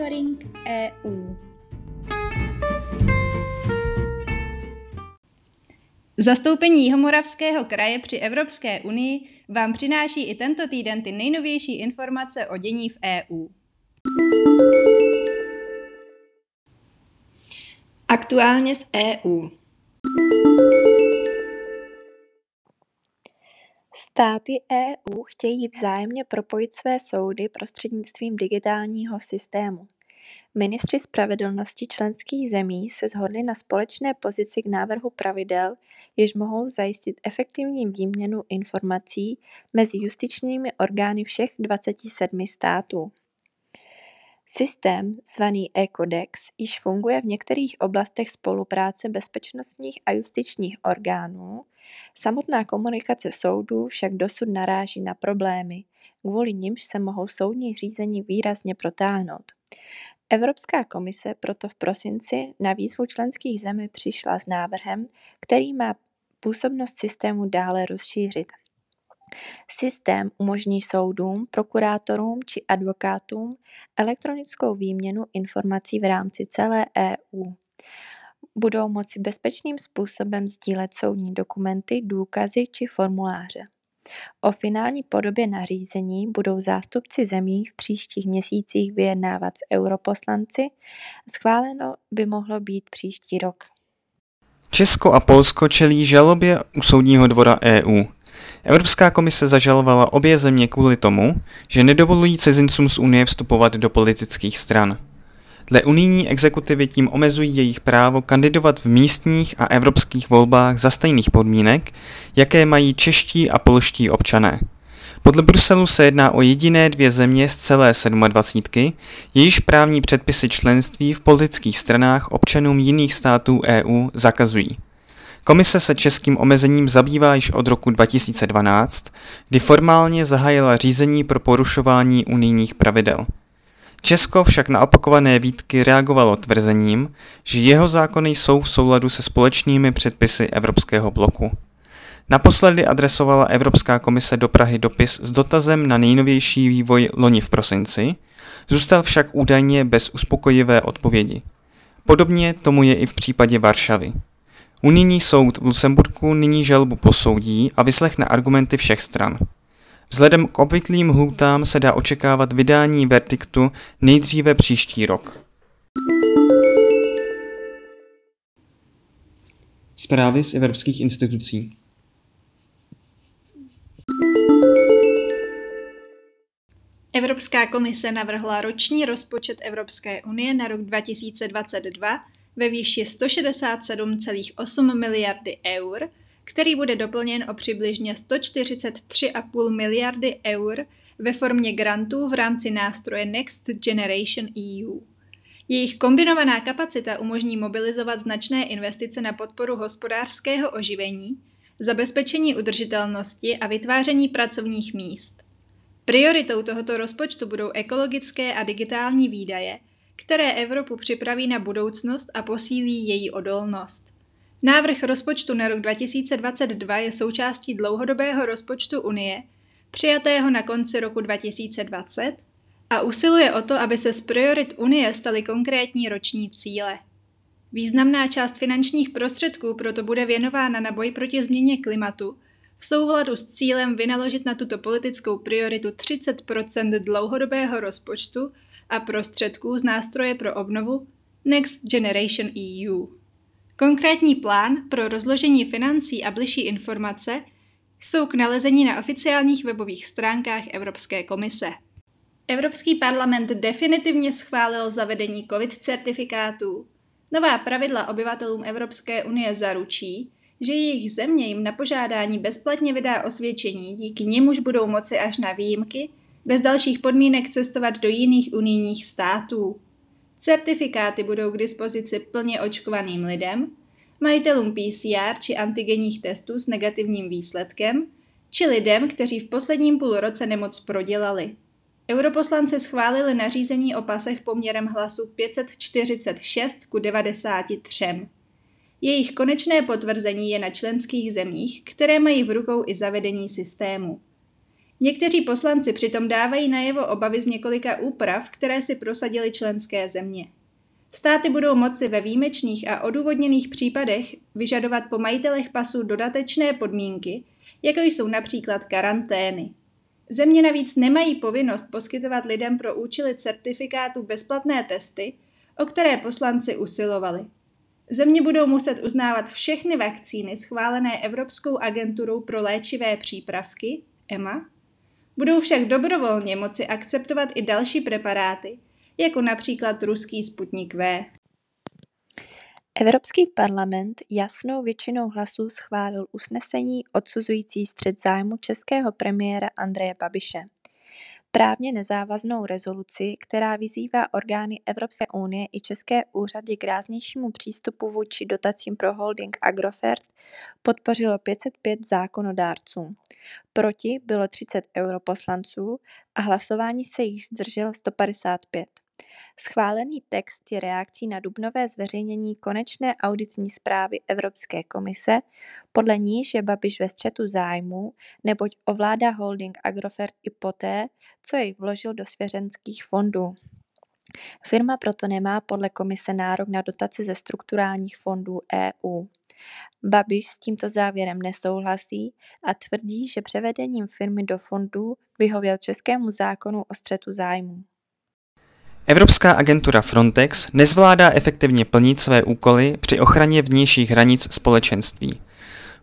Monitoring EU. Zastoupení Jihomoravského kraje při Evropské unii vám přináší i tento týden ty nejnovější informace o dění v EU. Aktuálně z EU. Státy EU chtějí vzájemně propojit své soudy prostřednictvím digitálního systému. Ministři spravedlnosti členských zemí se shodli na společné pozici k návrhu pravidel, jež mohou zajistit efektivní výměnu informací mezi justičními orgány všech 27 států. Systém, zvaný e-kodex, již funguje v některých oblastech spolupráce bezpečnostních a justičních orgánů, samotná komunikace soudů však dosud naráží na problémy, kvůli nimž se mohou soudní řízení výrazně protáhnout. Evropská komise proto v prosinci na výzvu členských zemí přišla s návrhem, který má působnost systému dále rozšířit. Systém umožní soudům, prokurátorům či advokátům elektronickou výměnu informací v rámci celé EU. Budou moci bezpečným způsobem sdílet soudní dokumenty, důkazy či formuláře. O finální podobě nařízení budou zástupci zemí v příštích měsících vyjednávat s europoslanci, schváleno by mohlo být příští rok. Česko a Polsko čelí žalobě u Soudního dvora EU. Evropská komise zažalovala obě země kvůli tomu, že nedovolují cizincům z Unie vstupovat do politických stran. Dle unijní exekutivy tím omezují jejich právo kandidovat v místních a evropských volbách za stejných podmínek, jaké mají čeští a polští občané. Podle Bruselu se jedná o jediné dvě země z celé 27, jejíž právní předpisy členství v politických stranách občanům jiných států EU zakazují. Komise se českým omezením zabývá již od roku 2012, kdy formálně zahájila řízení pro porušování unijních pravidel. Česko však na opakované výtky reagovalo tvrzením, že jeho zákony jsou v souladu se společnými předpisy Evropského bloku. Naposledy adresovala Evropská komise do Prahy dopis s dotazem na nejnovější vývoj loni v prosinci, zůstal však údajně bez uspokojivé odpovědi. Podobně tomu je i v případě Varšavy. Unijní soud v Lucemburku nyní žalbu posoudí a vyslechne argumenty všech stran. Vzhledem k obvyklým hlůtám se dá očekávat vydání verdiktu nejdříve příští rok. Zprávy z evropských institucí. Evropská komise navrhla roční rozpočet Evropské unie na rok 2022 ve výši 167,8 miliardy eur, který bude doplněn o přibližně 143,5 miliardy eur ve formě grantů v rámci nástroje Next Generation EU. Jejich kombinovaná kapacita umožní mobilizovat značné investice na podporu hospodářského oživení, zabezpečení udržitelnosti a vytváření pracovních míst. Prioritou tohoto rozpočtu budou ekologické a digitální výdaje, které Evropu připraví na budoucnost a posílí její odolnost. Návrh rozpočtu na rok 2022 je součástí dlouhodobého rozpočtu Unie, přijatého na konci roku 2020, a usiluje o to, aby se z priorit Unie staly konkrétní roční cíle. Významná část finančních prostředků proto bude věnována na boj proti změně klimatu v souladu s cílem vynaložit na tuto politickou prioritu 30% dlouhodobého rozpočtu a prostředků z nástroje pro obnovu Next Generation EU. Konkrétní plán pro rozložení financí a bližší informace jsou k nalezení na oficiálních webových stránkách Evropské komise. Evropský parlament definitivně schválil zavedení COVID certifikátů. Nová pravidla obyvatelům Evropské unie zaručí, že jejich země jim na požádání bezplatně vydá osvědčení, díky nimuž budou moci až na výjimky bez dalších podmínek cestovat do jiných unijních států. Certifikáty budou k dispozici plně očkovaným lidem, majitelům PCR či antigenních testů s negativním výsledkem, či lidem, kteří v posledním půl roce nemoc prodělali. Europoslanci schválili nařízení o pasech poměrem hlasu 546 ku 93. Jejich konečné potvrzení je na členských zemích, které mají v rukou i zavedení systému. Někteří poslanci přitom dávají najevo obavy z několika úprav, které si prosadili členské země. Státy budou moci ve výjimečných a odůvodněných případech vyžadovat po majitelech pasů dodatečné podmínky, jako jsou například karantény. Země navíc nemají povinnost poskytovat lidem pro účely certifikátu bezplatné testy, o které poslanci usilovali. Země budou muset uznávat všechny vakcíny schválené Evropskou agenturou pro léčivé přípravky, EMA, budou však dobrovolně moci akceptovat i další preparáty, jako například ruský Sputnik V. Evropský parlament jasnou většinou hlasů schválil usnesení odsuzující střet zájmu českého premiéra Andreje Babiše. Právně nezávaznou rezoluci, která vyzývá orgány Evropské unie i české úřady k ráznějšímu přístupu vůči dotacím pro holding Agrofert, podpořilo 505 zákonodárců. Proti bylo 30 europoslanců a hlasování se jich zdrželo 155. Schválený text je reakcí na dubnové zveřejnění konečné auditní zprávy Evropské komise, podle níž je Babiš ve střetu zájmů, neboť ovládá holding Agrofert i poté, co jej vložil do svěřenských fondů. Firma proto nemá podle komise nárok na dotaci ze strukturálních fondů EU. Babiš s tímto závěrem nesouhlasí a tvrdí, že převedením firmy do fondů vyhověl českému zákonu o střetu zájmů. Evropská agentura Frontex nezvládá efektivně plnit své úkoly při ochraně vnějších hranic společenství.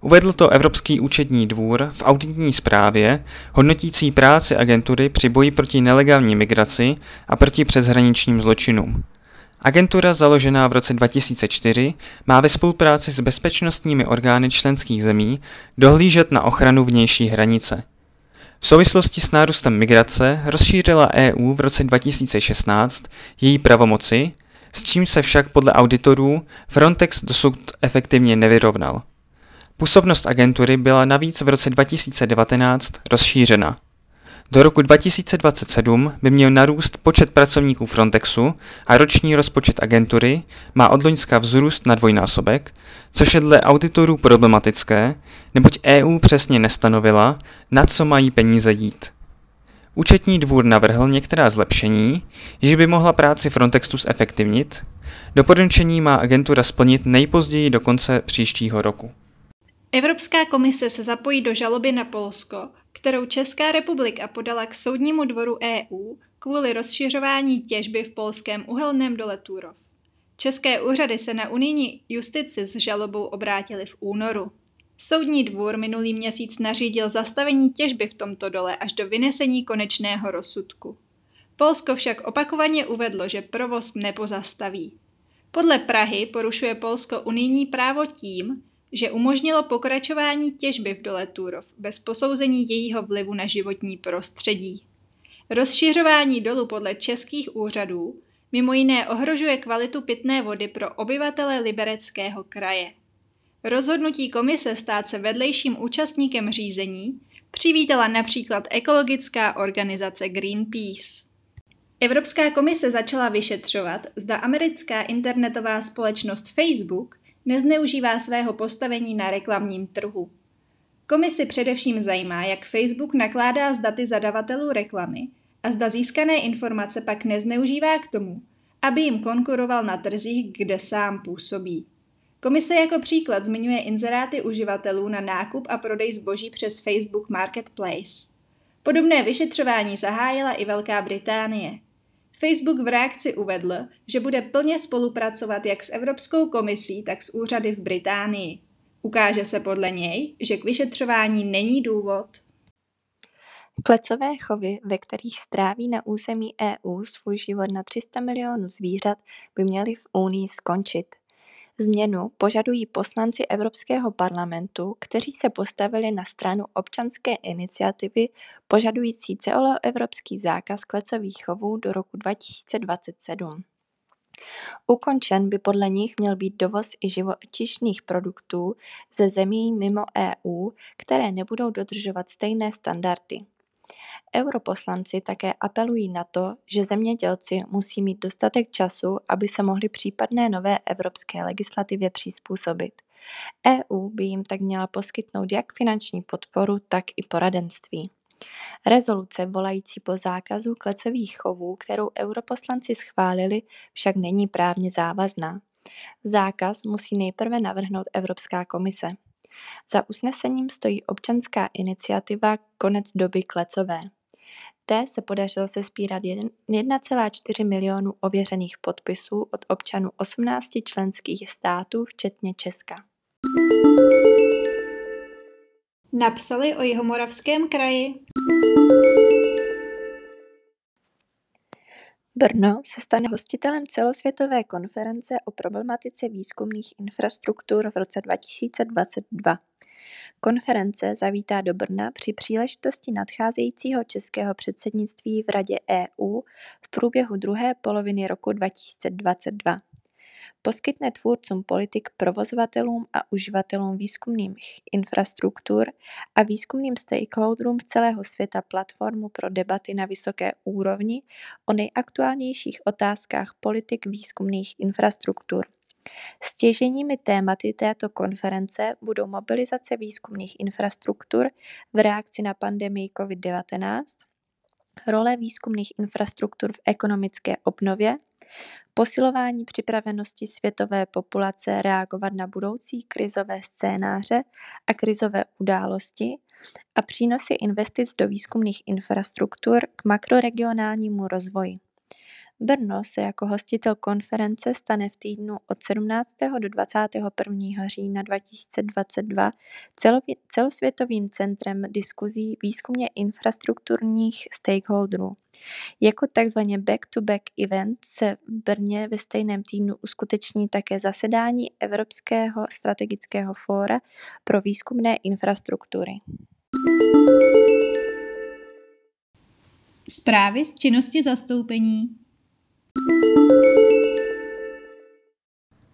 Uvedl to Evropský účetní dvůr v auditní zprávě hodnotící práci agentury při boji proti nelegální migraci a proti přeshraničním zločinům. Agentura založená v roce 2004 má ve spolupráci s bezpečnostními orgány členských zemí dohlížet na ochranu vnější hranice. V souvislosti s nárůstem migrace rozšířila EU v roce 2016 její pravomoci, s čím se však podle auditorů Frontex dosud efektivně nevyrovnal. Působnost agentury byla navíc v roce 2019 rozšířena. Do roku 2027 by měl narůst počet pracovníků Frontexu a roční rozpočet agentury má od Loňska vzrůst na dvojnásobek, což je dle auditorů problematické, neboť EU přesně nestanovila, na co mají peníze jít. Účetní dvůr navrhl některá zlepšení, že by mohla práci Frontexu zefektivnit. Doporučení má agentura splnit nejpozději do konce příštího roku. Evropská komise se zapojí do žaloby na Polsko, kterou Česká republika podala k soudnímu dvoru EU kvůli rozšiřování těžby v polském uhelném dole Turov. České úřady se na unijní justici s žalobou obrátily v únoru. Soudní dvůr minulý měsíc nařídil zastavení těžby v tomto dole až do vynesení konečného rozsudku. Polsko však opakovaně uvedlo, že provoz nepozastaví. Podle Prahy porušuje Polsko unijní právo tím, že umožnilo pokračování těžby v dole Turov bez posouzení jejího vlivu na životní prostředí. Rozšiřování dolu podle českých úřadů mimo jiné ohrožuje kvalitu pitné vody pro obyvatele Libereckého kraje. Rozhodnutí komise stát se vedlejším účastníkem řízení přivítala například ekologická organizace Greenpeace. Evropská komise začala vyšetřovat, zda americká internetová společnost Facebook nezneužívá svého postavení na reklamním trhu. Komisi především zajímá, jak Facebook nakládá s daty zadavatelů reklamy a zda získané informace pak nezneužívá k tomu, aby jim konkuroval na trzích, kde sám působí. Komise jako příklad zmiňuje inzeráty uživatelů na nákup a prodej zboží přes Facebook Marketplace. Podobné vyšetřování zahájila i Velká Británie. Facebook v reakci uvedl, že bude plně spolupracovat jak s Evropskou komisí, tak s úřady v Británii. Ukáže se podle něj, že k vyšetřování není důvod. Klecové chovy, ve kterých stráví na území EU svůj život na 300 milionů zvířat, by měly v Unii skončit. Změnu požadují poslanci Evropského parlamentu, kteří se postavili na stranu občanské iniciativy požadující celoevropský zákaz klecových chovů do roku 2027. Ukončen by podle nich měl být dovoz i živočišných produktů ze zemí mimo EU, které nebudou dodržovat stejné standardy. Europoslanci také apelují na to, že zemědělci musí mít dostatek času, aby se mohli případné nové evropské legislativě přizpůsobit. EU by jim tak měla poskytnout jak finanční podporu, tak i poradenství. Rezoluce volající po zákazu klecových chovů, kterou europoslanci schválili, však není právně závazná. Zákaz musí nejprve navrhnout Evropská komise. Za usnesením stojí občanská iniciativa Konec doby klecové. Té se podařilo sespírat 1,4 milionu ověřených podpisů od občanů 18 členských států, včetně Česka. Napsali o Jihomoravském kraji. Brno se stane hostitelem celosvětové konference o problematice výzkumných infrastruktur v roce 2022. Konference zavítá do Brna při příležitosti nadcházejícího českého předsednictví v Radě EU v průběhu druhé poloviny roku 2022. Poskytne tvůrcům politik, provozovatelům a uživatelům výzkumných infrastruktur a výzkumným stakeholderům z celého světa platformu pro debaty na vysoké úrovni o nejaktuálnějších otázkách politik výzkumných infrastruktur. Stěžejními tématy této konference budou mobilizace výzkumných infrastruktur v reakci na pandemii COVID-19, role výzkumných infrastruktur v ekonomické obnově, posilování připravenosti světové populace reagovat na budoucí krizové scénáře a krizové události a přínosy investic do výzkumných infrastruktur k makroregionálnímu rozvoji. Brno se jako hostitel konference stane v týdnu od 17. do 21. října 2022 celosvětovým centrem diskuzí výzkumně infrastrukturních stakeholderů. Jako takzvaně back-to-back event se v Brně ve stejném týdnu uskuteční také zasedání Evropského strategického fóra pro výzkumné infrastruktury. Zprávy z činnosti zastoupení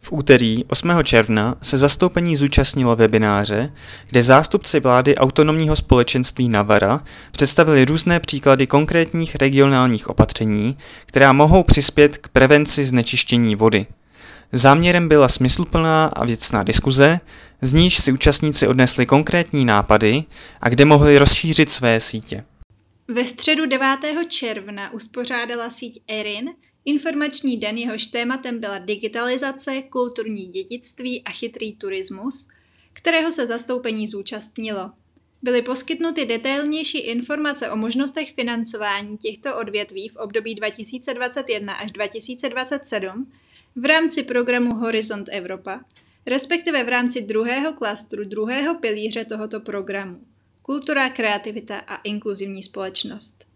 v úterý 8. června se zastoupení zúčastnilo webináře, kde zástupci vlády autonomního společenství Navara představili různé příklady konkrétních regionálních opatření, která mohou přispět k prevenci znečištění vody. Záměrem byla smysluplná a věcná diskuze, z níž si účastníci odnesli konkrétní nápady a kde mohli rozšířit své sítě. Ve středu 9. června uspořádala síť ERIN Informační den jehož tématem byla digitalizace, kulturní dědictví a chytrý turismus, kterého se zastoupení zúčastnilo. Byly poskytnuty detailnější informace o možnostech financování těchto odvětví v období 2021 až 2027 v rámci programu Horizont Evropa, respektive v rámci druhého klastru druhého pilíře tohoto programu Kultura, kreativita a inkluzivní společnost.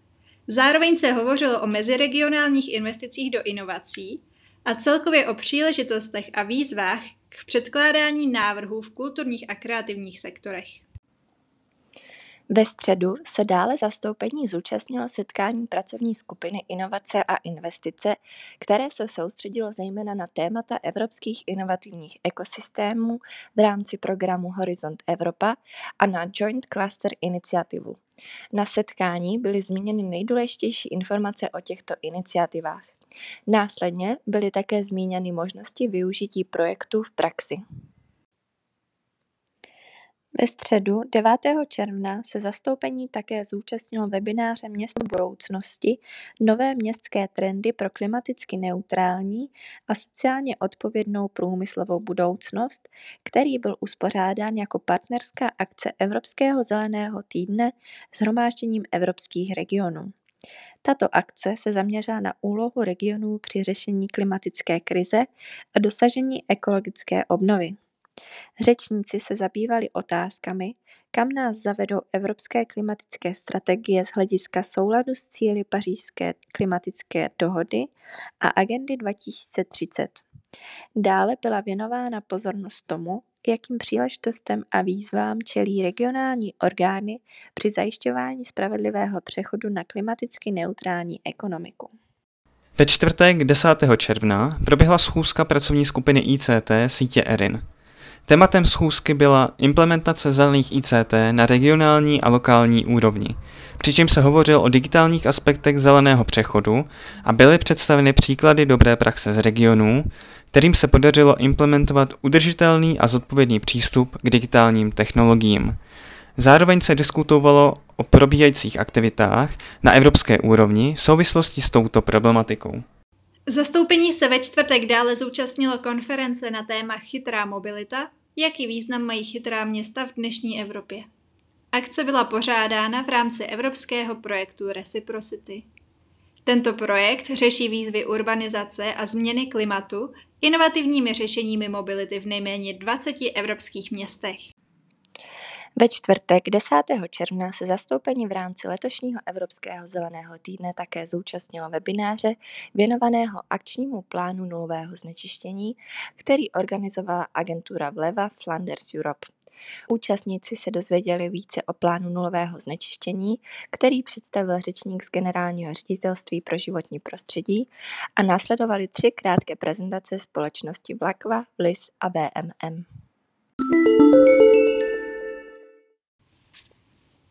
Zároveň se hovořilo o meziregionálních investicích do inovací a celkově o příležitostech a výzvách k předkládání návrhů v kulturních a kreativních sektorech. Ve středu se dále zastoupení zúčastnilo setkání pracovní skupiny Inovace a investice, které se soustředilo zejména na témata evropských inovativních ekosystémů v rámci programu Horizont Evropa a na Joint Cluster iniciativu. Na setkání byly zmíněny nejdůležitější informace o těchto iniciativách. Následně byly také zmíněny možnosti využití projektů v praxi. Ve středu 9. června se zastoupení také zúčastnilo webináře Město budoucnosti Nové městské trendy pro klimaticky neutrální a sociálně odpovědnou průmyslovou budoucnost, který byl uspořádán jako partnerská akce Evropského zeleného týdne s hromážděním evropských regionů. Tato akce se zaměřila na úlohu regionů při řešení klimatické krize a dosažení ekologické obnovy. Řečníci se zabývali otázkami, kam nás zavedou evropské klimatické strategie z hlediska souladu s cíli Pařížské klimatické dohody a agendy 2030. Dále byla věnována pozornost tomu, jakým příležitostem a výzvám čelí regionální orgány při zajišťování spravedlivého přechodu na klimaticky neutrální ekonomiku. Ve čtvrtek 10. června proběhla schůzka pracovní skupiny ICT sítě ERIN. Tématem schůzky byla implementace zelených ICT na regionální a lokální úrovni, přičemž se hovořil o digitálních aspektech zeleného přechodu a byly představeny příklady dobré praxe z regionů, kterým se podařilo implementovat udržitelný a zodpovědný přístup k digitálním technologiím. Zároveň se diskutovalo o probíhajících aktivitách na evropské úrovni v souvislosti s touto problematikou. Zastoupení se ve čtvrtek dále zúčastnilo konference na téma Chytrá mobilita, jaký význam mají chytrá města v dnešní Evropě. Akce byla pořádána v rámci evropského projektu Reciprocity. Tento projekt řeší výzvy urbanizace a změny klimatu inovativními řešeními mobility v nejméně 20 evropských městech. Ve čtvrtek 10. června se zastoupení v rámci letošního Evropského zeleného týdne také zúčastnilo webináře věnovaného akčnímu plánu nulového znečištění, který organizovala agentura Vleva Flanders Europe. Účastníci se dozvěděli více o plánu nulového znečištění, který představil řečník z Generálního ředitelství pro životní prostředí a následovaly tři krátké prezentace společnosti Vlakva, Vlis a BMM.